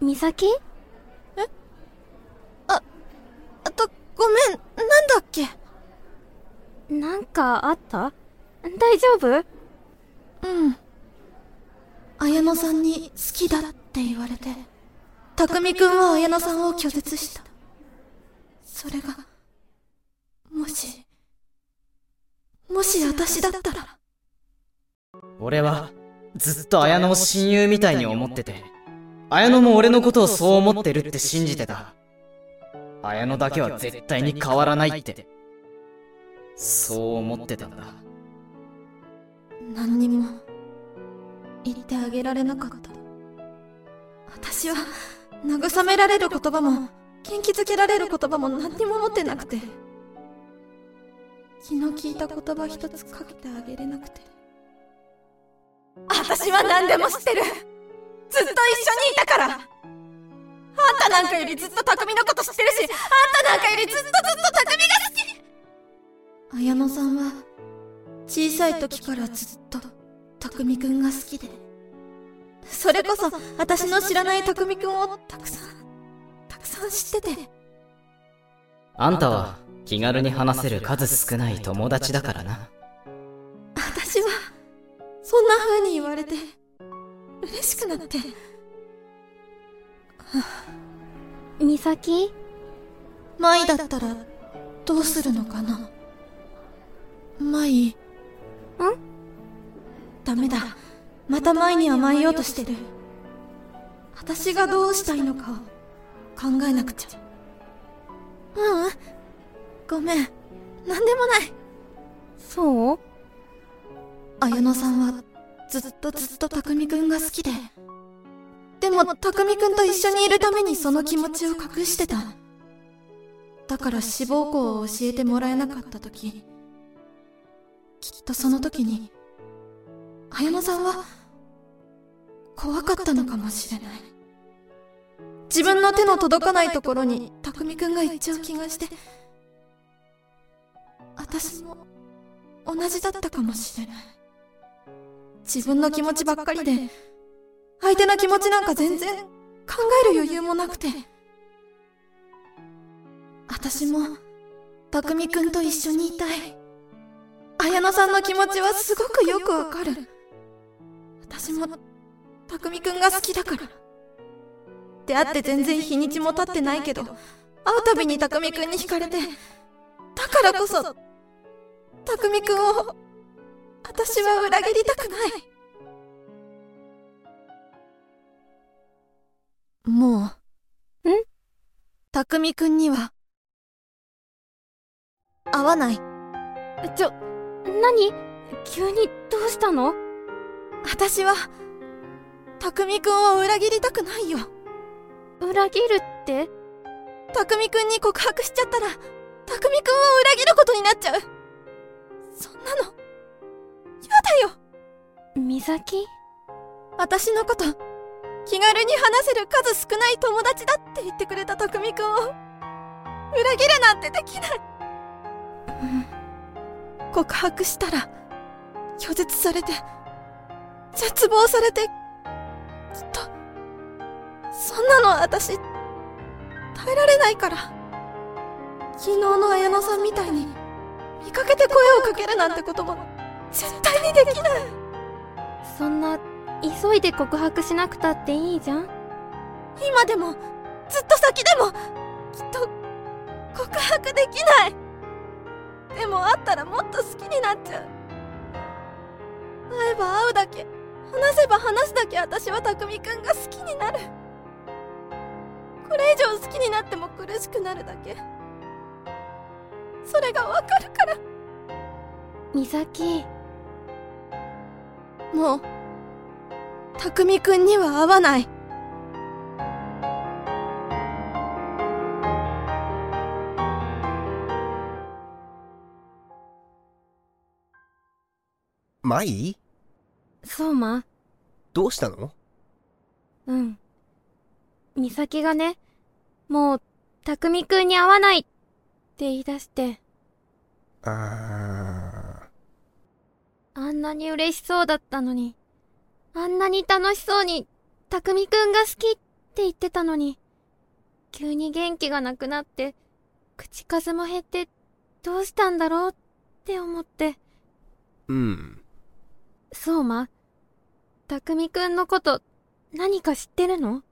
美咲？え？あ、あと、ごめん、なんだっけ？なんかあった？大丈夫？うん。綾野さんに好きだって言われて、匠くんは綾野さんを拒絶した。それが、もし、もし私だったら。俺は、ずっと綾野を親友みたいに思ってて、綾野も俺のことをそう思ってるって信じてた。綾野だけは絶対に変わらないって。そう思ってたんだ。何にも、言ってあげられなかった。私は、慰められる言葉も、元気づけられる言葉も何にも持ってなくて。気の利いた言葉一つかけてあげれなくて。私は何でも知ってるずっと一緒にいたからあんたなんかよりずっと匠のこと知ってるし、あんたなんかよりずっとずっと匠が好き綾野さんは、小さい時からずっと、匠くんが好きで。それこそ、私の知らない匠くんをたくさん、たくさん知ってて。あんたは、気軽に話せる数少ない友達だからな。私は、そんな風に言われて、嬉しくなって。美咲？舞だったら、どうするのかな？舞。ん？ダメだ。また舞に甘えようとしてる。私がどうしたいのかを考えなくちゃ。ううん。ごめん。なんでもない。そう？綾野さんは、ずっとずっと匠くんが好きで。でも、匠くんと一緒にいるためにその気持ちを隠してた。だから志望校を教えてもらえなかった時、きっとその時に、綾野さんは、怖かったのかもしれない。自分の手の届かないところに、匠くんが行っちゃう気がして、私も、同じだったかもしれない。自分の気持ちばっかりで、相手の気持ちなんか全然考える余裕もなくて。私も、匠くんと一緒にいたい。綾野さんの気持ちはすごくよくわかる。私も、匠くんが好きだから。出会って全然日にちも経ってないけど、会うたびに匠くんに惹かれて、だからこそ、匠くんを、私は裏切りたくない。もう。ん？匠くんには、会わない。ちょ、何？急にどうしたの？私は、匠くんを裏切りたくないよ。裏切るって？匠くんに告白しちゃったら、匠くんを裏切ることになっちゃう。美咲私のこと、気軽に話せる数少ない友達だって言ってくれた匠くんを、裏切るなんてできない。告白したら、拒絶されて、絶望されて、きっと、そんなの私、耐えられないから。昨日の綾野さんみたいに、見かけて声をかけるなんてことも、絶対にできない。そんな急いで告白しなくたっていいじゃん？今でも、ずっと先でも、きっと、告白できない。でも会ったらもっと好きになっちゃう。会えば会うだけ、話せば話すだけ私は匠くんが好きになる。これ以上好きになっても苦しくなるだけ。それがわかるから。美咲もう、匠くんには会わない。舞そうま。どうしたの？うん。美咲がねもう匠くんに会わないって言い出して。ああんなに嬉しそうだったのにあんなに楽しそうに匠くんが好きっって言ってたのに、急に元気がなくなって、口数も減って、どうしたんだろうって思って。うん。そうま、たくみくんのこと、何か知ってるの？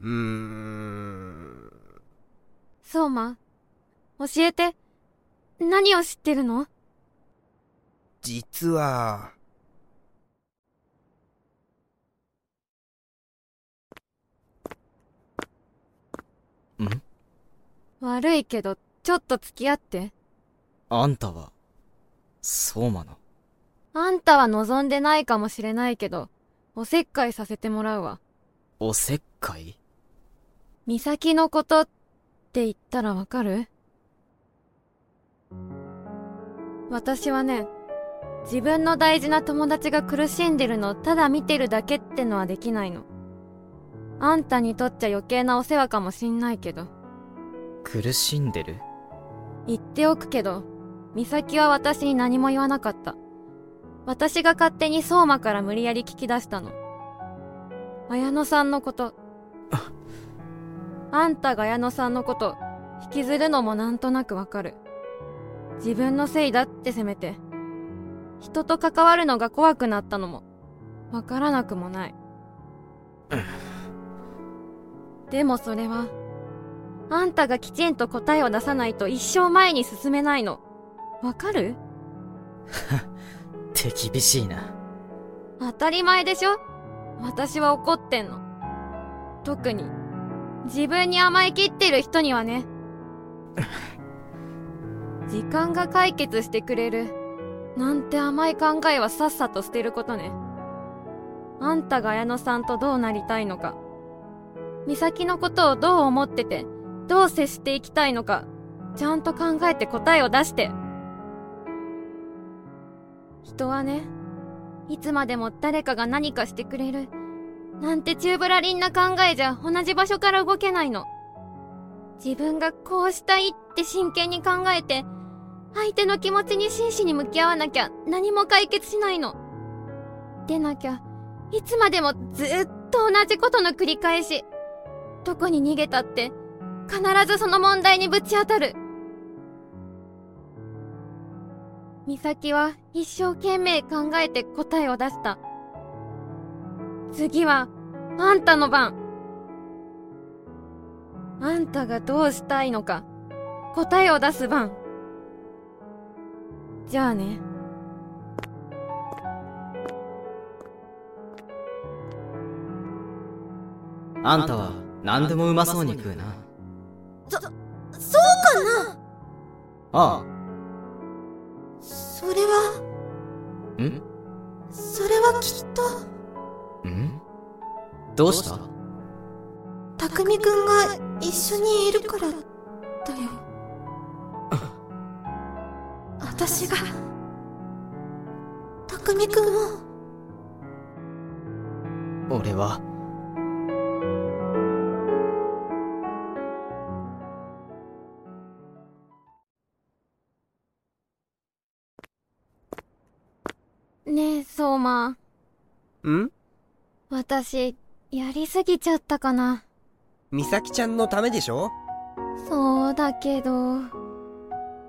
うーん。そうま、教えて。何を知ってるの？実は、ん？悪いけど、ちょっと付き合って。あんたは、相馬の？あんたは望んでないかもしれないけど、おせっかいさせてもらうわ。おせっかい？美咲のことって言ったらわかる？私はね、自分の大事な友達が苦しんでるのをただ見てるだけってのはできないの。あんたにとっちゃ余計なお世話かもしんないけど。苦しんでる？言っておくけど、美咲は私に何も言わなかった。私が勝手に相馬から無理やり聞き出したの。綾野さんのこと。あんたが綾野さんのこと、引きずるのもなんとなくわかる。自分のせいだってせめて。人と関わるのが怖くなったのも、わからなくもない。でもそれは、あんたがきちんと答えを出さないと一生前に進めないの。わかる？手厳しいな。当たり前でしょ？私は怒ってんの。特に、自分に甘えきってる人にはね。時間が解決してくれる。なんて甘い考えはさっさと捨てることね。あんたが綾野さんとどうなりたいのか。美咲のことをどう思ってて、どう接していきたいのか、ちゃんと考えて答えを出して。人はね、いつまでも誰かが何かしてくれる。なんてチューブラリンな考えじゃ同じ場所から動けないの。自分がこうしたいって真剣に考えて、相手の気持ちに真摯に向き合わなきゃ何も解決しないの。でなきゃ、いつまでもずっと同じことの繰り返し。どこに逃げたって、必ずその問題にぶち当たる。美咲は一生懸命考えて答えを出した。次は、あんたの番。あんたがどうしたいのか、答えを出す番。じゃあね。あんたは何でもうまそうに食うな。そ、そうかな？あそれは、あ、ん？それはきっと、ん？どうした？たくみくんが一緒にいるから、だよ。私が、たくみくんを、俺は、ねえ、相馬。ん？私、やりすぎちゃったかな。美咲ちゃんのためでしょ？そうだけど。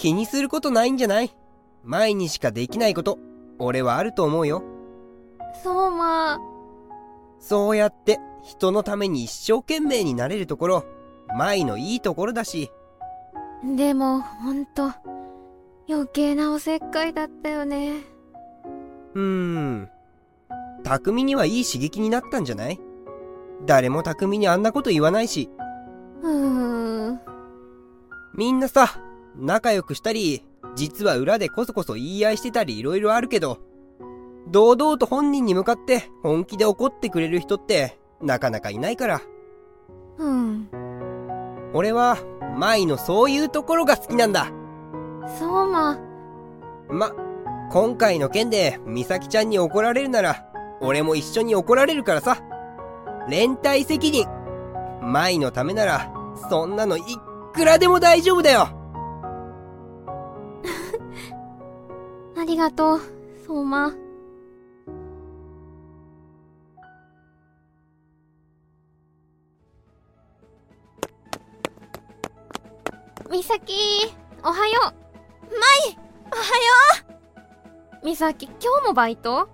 気にすることないんじゃない？前にしかできないこと、俺はあると思うよ。相馬。そうやって人のために一生懸命になれるところ、舞のいいところだし、でも、ほんと、余計なおせっかいだったよね。うーん。匠にはいい刺激になったんじゃない？誰も匠にあんなこと言わないし、うーん。みんなさ、仲良くしたり、実は裏でこそこそ言い合いしてたり色々あるけど、堂々と本人に向かって本気で怒ってくれる人ってなかなかいないから。うん。俺は、舞のそういうところが好きなんだ。相馬。ま、今回の件で美咲ちゃんに怒られるなら、俺も一緒に怒られるからさ。連帯責任。舞のためなら、そんなのいっくらでも大丈夫だよ。ありがとう、相馬。みさき、おはよう。まい、おはよう。みさき、今日もバイト？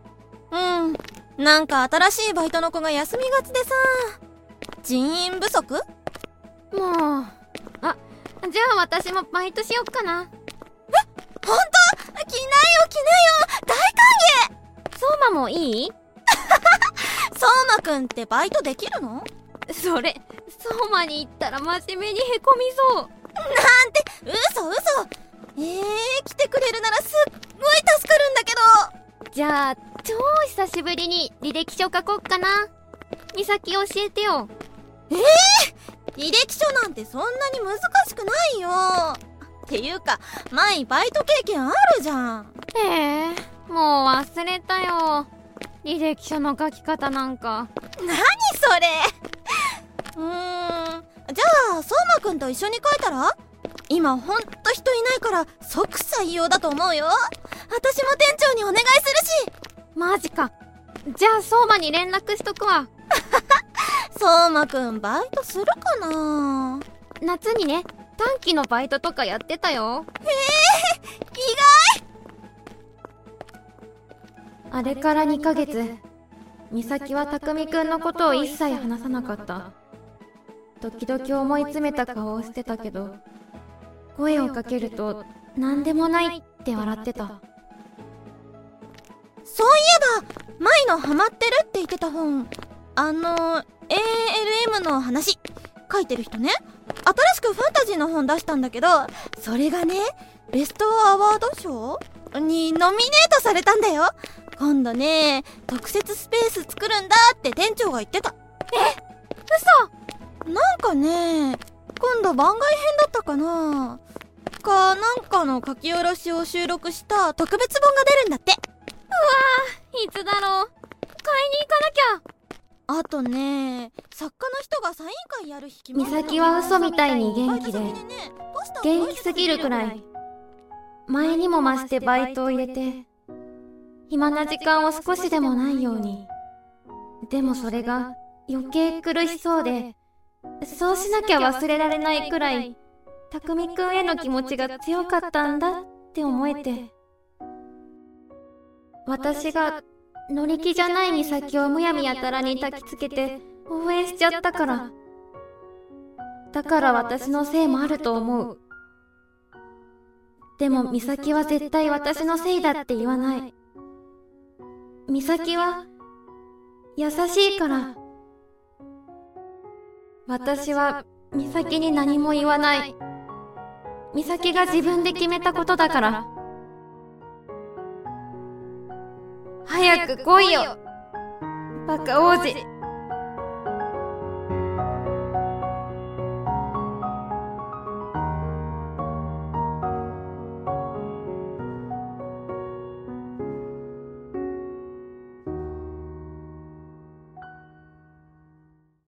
うん。なんか新しいバイトの子が休みがちでさ。人員不足？もう。あ、じゃあ私もバイトしよっかな。え、本当？来なよ来なよ大歓相馬もいい？迎 相馬くんってバイトできるの？それ、相馬に行ったら真面目にへこみそう。嘘嘘えー、来てくれるならすっごい助かるんだけどじゃあ、超久しぶりに履歴書書こっかな。みさき教えてよ。履歴書なんてそんなに難しくないよっていうか、前バイト経験あるじゃん。ええもう忘れたよ。履歴書の書き方なんか。何それうーん。じゃあ、相馬くんと一緒に書いたら？今ほんと人いないから即採用だと思うよ。私も店長にお願いするしマジか。じゃあ相馬に連絡しとくわ。相馬くんバイトするかな？夏にね、短期のバイトとかやってたよ。意あれから2ヶ月、美咲は匠くんのことを一切話さなかった。時々思い詰めた顔をしてたけど、声をかけると、何でもないって笑ってた。そういえば、舞のハマってるって言ってた本、あの、ALM の話、書いてる人ね、新しくファンタジーの本出したんだけど、それがね、ベストアワード賞にノミネートされたんだよ。今度ね、特設スペース作るんだって店長が言ってた。嘘なんかね、今度番外編だったかなか、なんかの書き下ろしを収録した特別本が出るんだって。いつだろう買いに行かなきゃあとね、作家の人がサイン会やる日美咲は嘘みたいに元気で元気すぎるくらい。前にも増してバイトを入れて、暇な時間を少しでもないように。でもそれが余計苦しそうで、そうしなきゃ忘れられないくらい、たくみくんへの気持ちが強かったんだって思えて。私が乗り気じゃない美咲をむやみやたらに焚きつけて応援しちゃったから。だから私のせいもあると思う。でも美咲は絶対私のせいだって言わない。美咲は優しいから。私は美咲に何も言わない。美咲が自分で決めたことだから。早く来いよ。バカ王子。